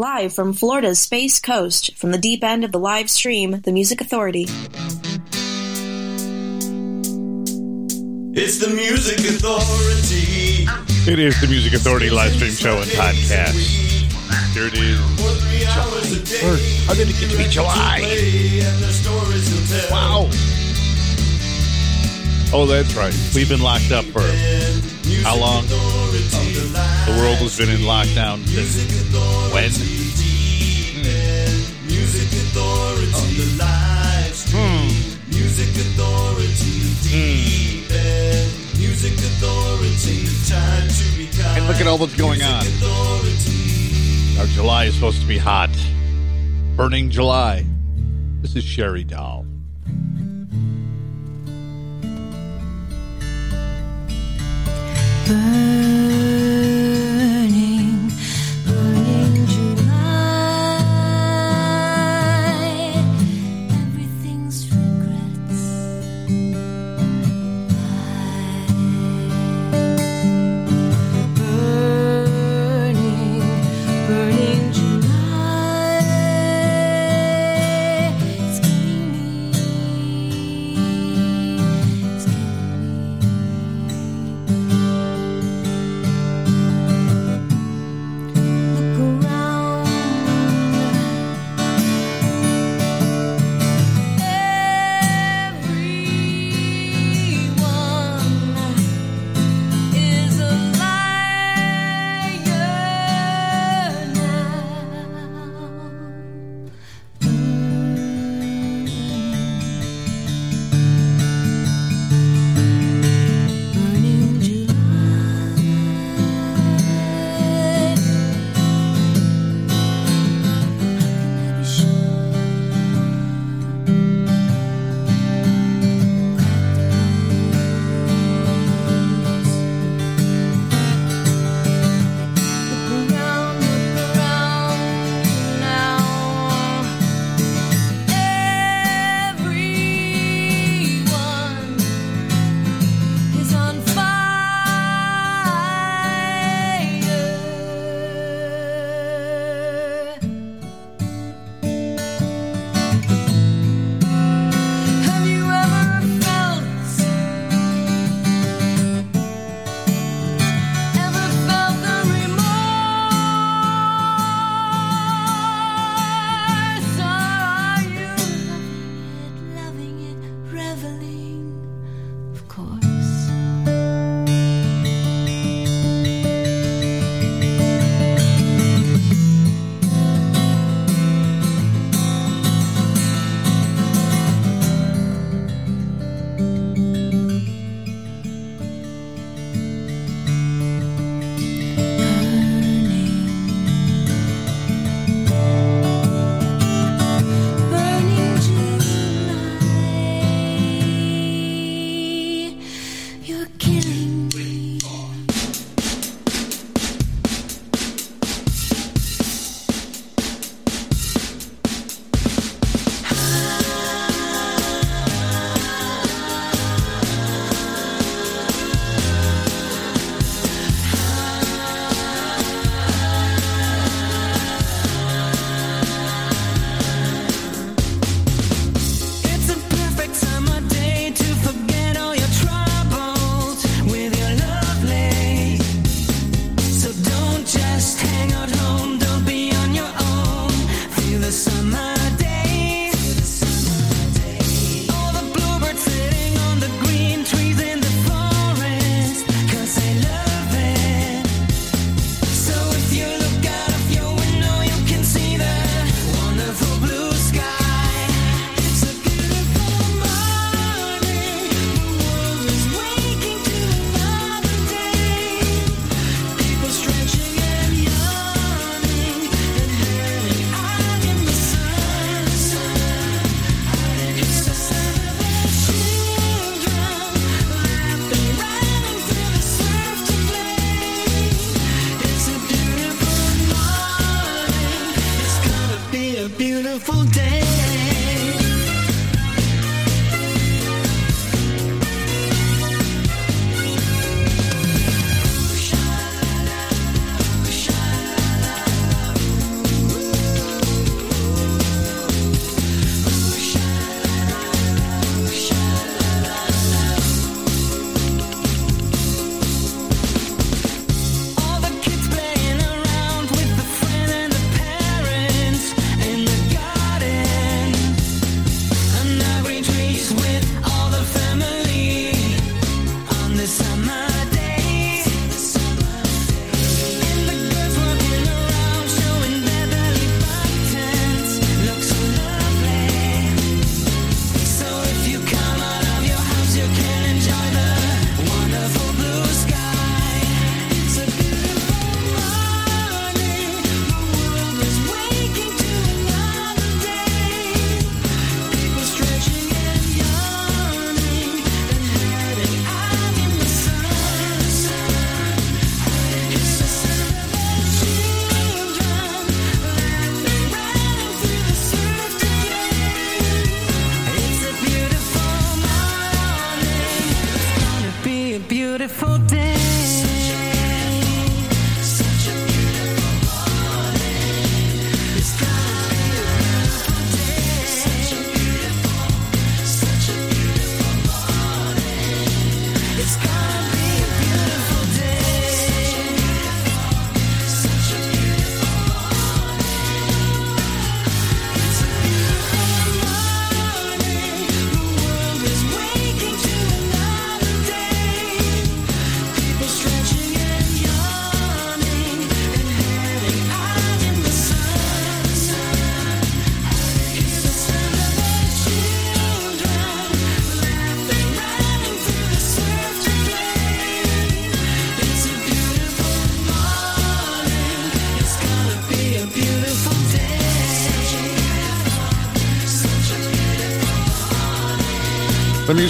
live from Florida's Space Coast, from the deep end of the live stream, The Music Authority. It's the Music Authority. It is the Music Authority live stream show and podcast. Here it is. How did it get to be July? Wow. Oh, that's right. We've been locked up for how long? The world has been in lockdown since when? Hmm. Hmm. And look at all that's going on. Our July is supposed to be hot. Burning July. This is Sherry Doll. Burning,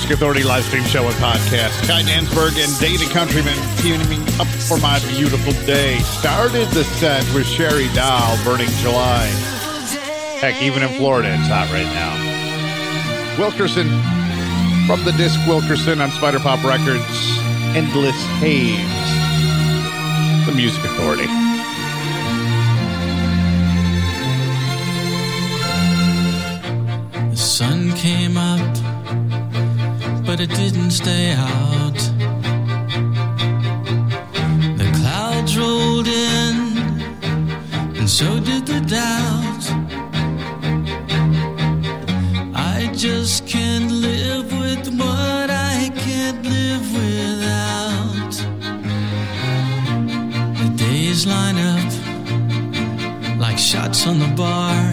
Music Authority live stream show and podcast. Kai Danzberg and Dana Countryman teaming up for my beautiful day. Started the set with Sherry Dow, Burning July. Heck, even in Florida, it's hot right now. Wilkerson from the disc Wilkerson on SpyderPop Records. Endless Haze. The Music Authority. The sun came up, but it didn't stay out. The clouds rolled in, and so did the doubt. I just can't live with what I can't live without. The days line up like shots on the bar.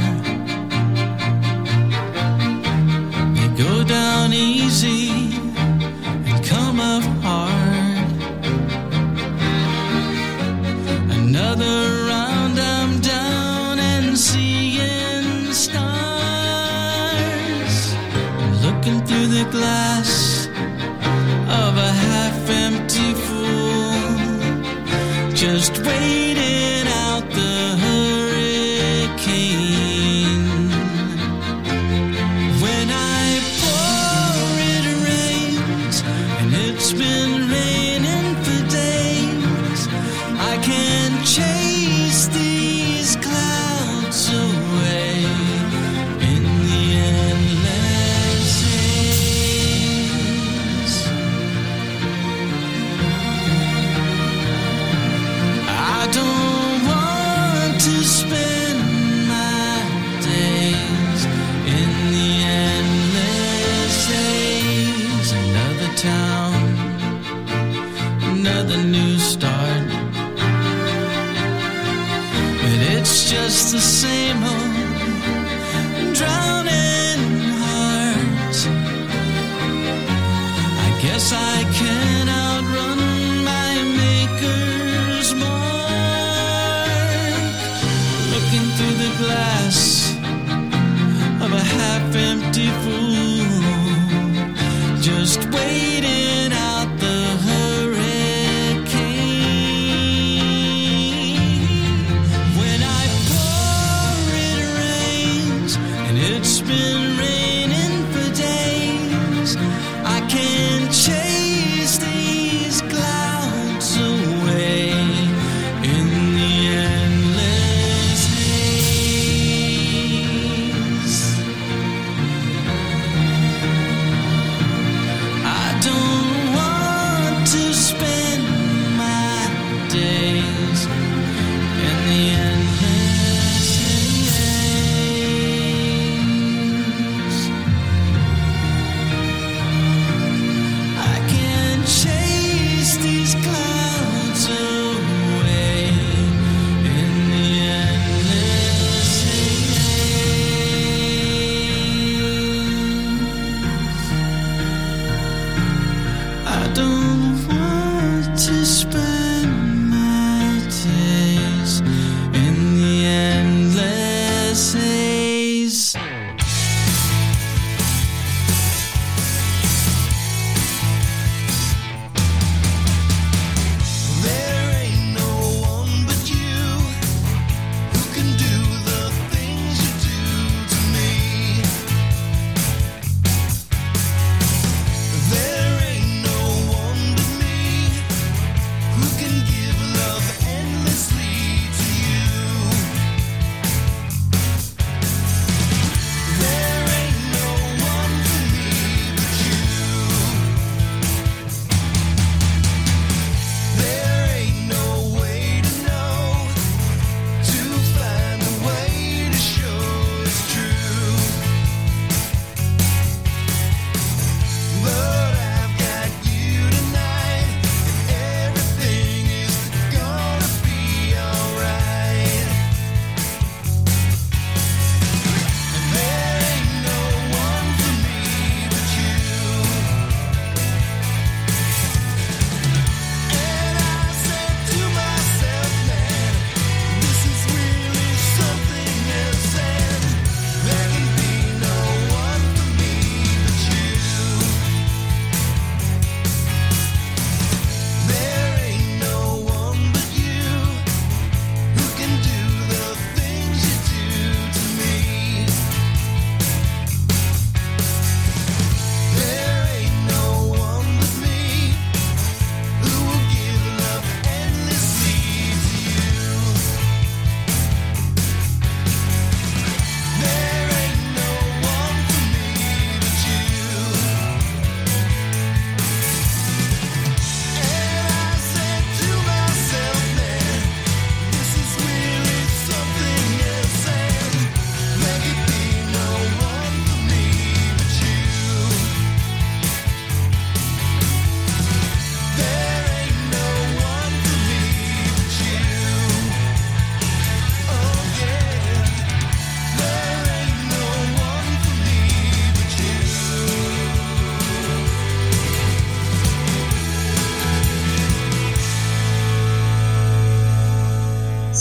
Glass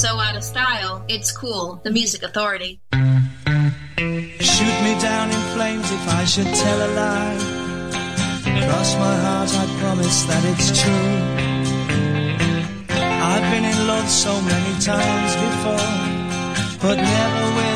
so out of style. It's cool. The Music Authority. Shoot me down in flames if I should tell a lie. Cross my heart, I promise that it's true. I've been in love so many times before, but never with.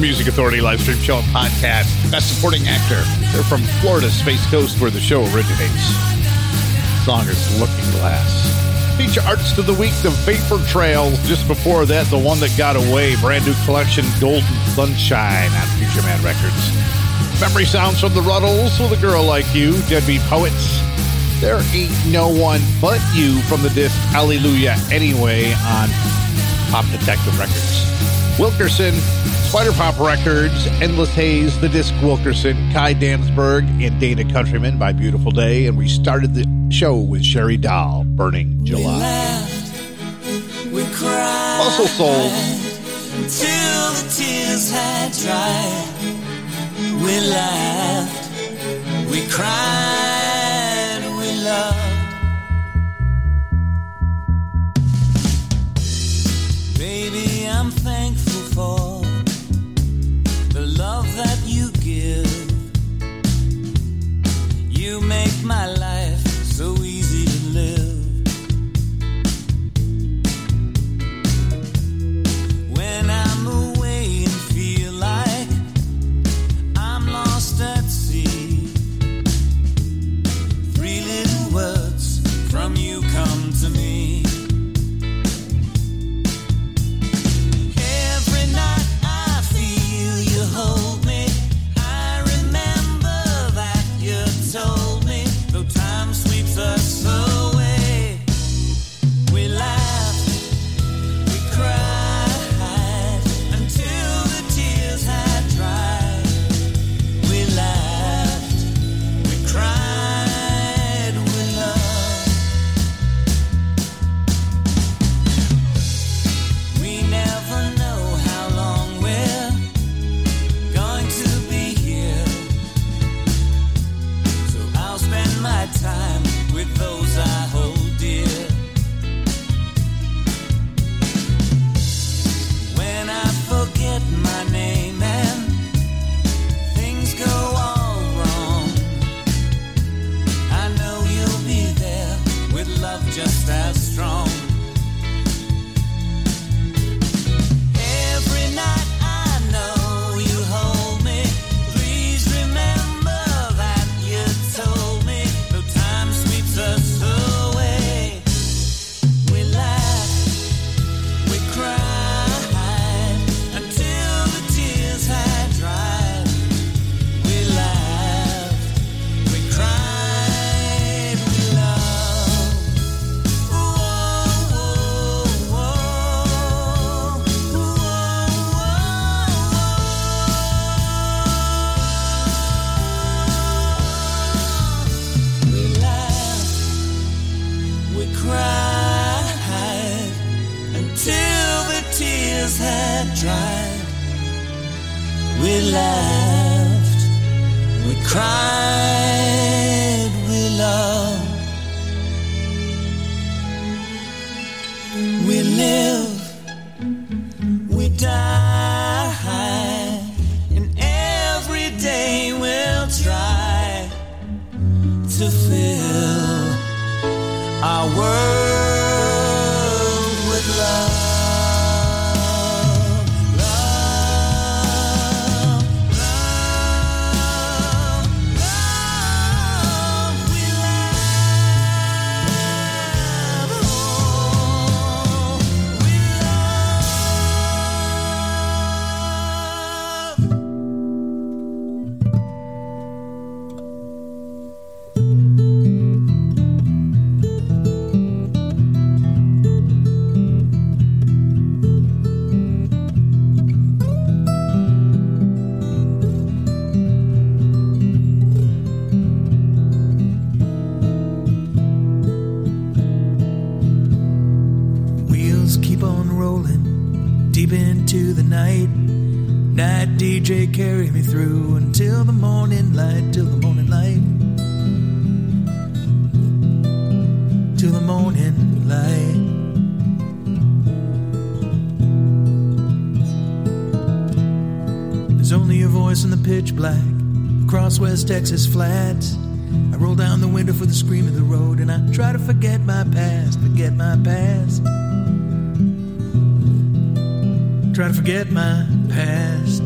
Music Authority live stream show and podcast. Best supporting actor. They're from Florida, Space Coast, where the show originates. Song is Looking Glass. Feature artist of the week, The Vapor Trails. Just before that, The One That Got Away. Brand new collection, Golden Sunshine on Future Man Records. Memory sounds from the Ruddles with a girl like you, Deadbeat Poets. There ain't no one but you from the disc Hallelujah Anyway on Pop Detective Records. Wilkerson, SpyderPop Records, Endless Haze, The Disc Wilkerson, Kai Danzberg, and Dana Countryman by Beautiful Day. And we started the show with Sherry Dahl, Burning July. We cried Muscle Soul, till the tears had dried. We laughed, we cried, we loved. Baby, I'm thankful voice in the pitch black across West Texas flats. I roll down the window for the scream of the road and I try to forget my past, forget my past. Try to forget my past.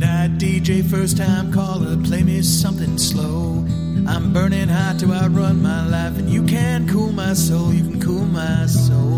Night DJ, first time caller, play me something slow. I'm burning hot to outrun my life, and you can cool my soul, you can cool my soul.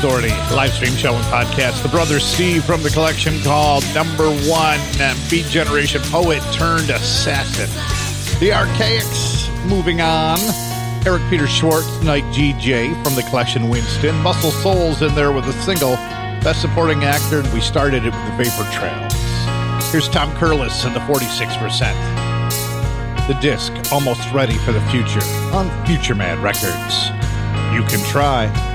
Authority live stream show and podcast. The brother Steve from the collection called Number One Beat Generation Poet Turned Assassin. The Archaics moving on. Eric Peter Schwartz, Night GJ from the collection Winston. Muscle Souls in there with a single. Best Supporting Actor, and we started it with the Vapor Trails. Here's Tom Curless and the 46% the disc almost ready for the future on Future Man Records. You can try.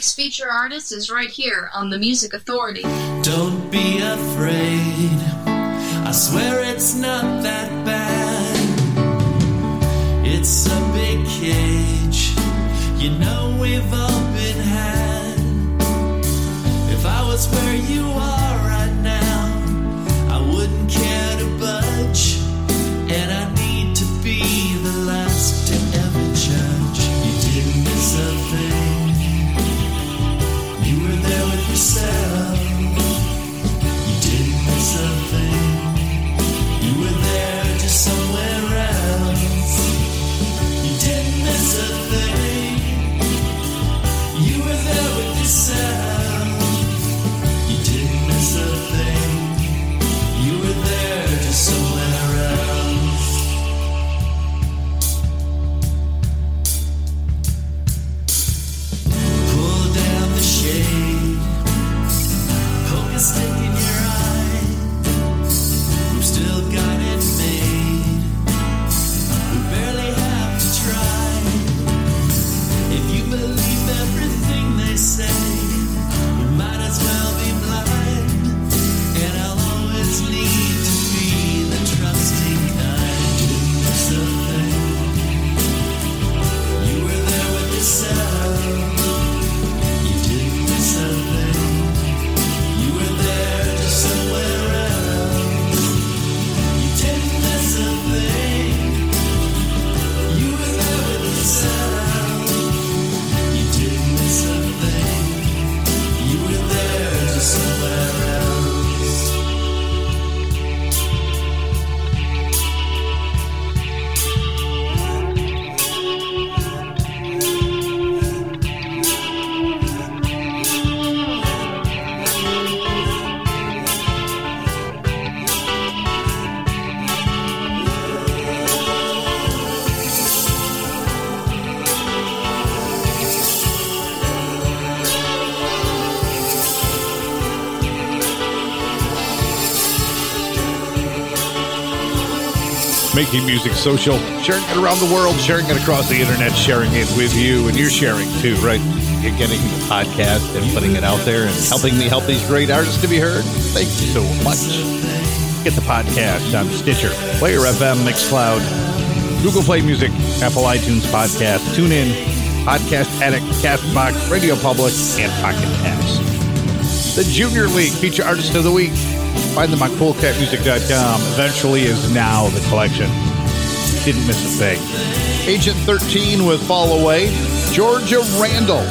Week's feature artist is right here on the Music Authority. Don't be afraid. I swear it's not that bad. It's a big cage. You know we've all been had. If I was where you are there making music social, sharing it around the world, sharing it across the internet, sharing it with you, and you're sharing too, right? You're getting the podcast and putting it out there and helping me help these great artists to be heard. Thank you so much. Get the podcast on Stitcher, Player FM, Mixcloud, Google Play Music, Apple iTunes Podcast, TuneIn, Podcast Addict, Castbox, Radio Public, and Pocket Cast. The Junior League Feature Artist of the Week. Find them on coolcatmusic.com. Eventually is now the collection. Didn't miss a thing. Agent 13 with Fall Away. Georgia Randall.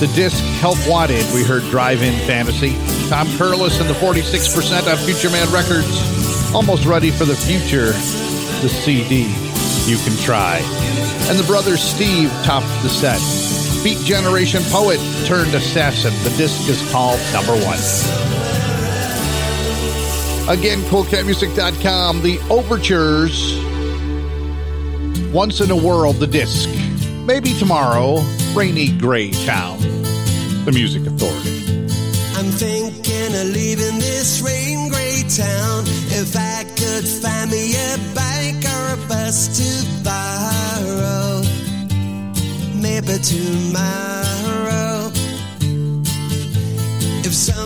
The disc Help Wanted. We heard Drive In Fantasy. Tom Curless and the 46% on Future Man Records. Almost ready for the future. The CD. You can try. And the brothers Steve topped the set. Beat Generation Poet turned assassin. The disc is called Number One. Again, coolcatmusic.com. The overtures. Once in a World, the disc. Maybe tomorrow, Rainy Gray Town. The Music Authority. I'm thinking of leaving this rain gray town. If I could find me a bike or a bus to borrow, maybe tomorrow. If someone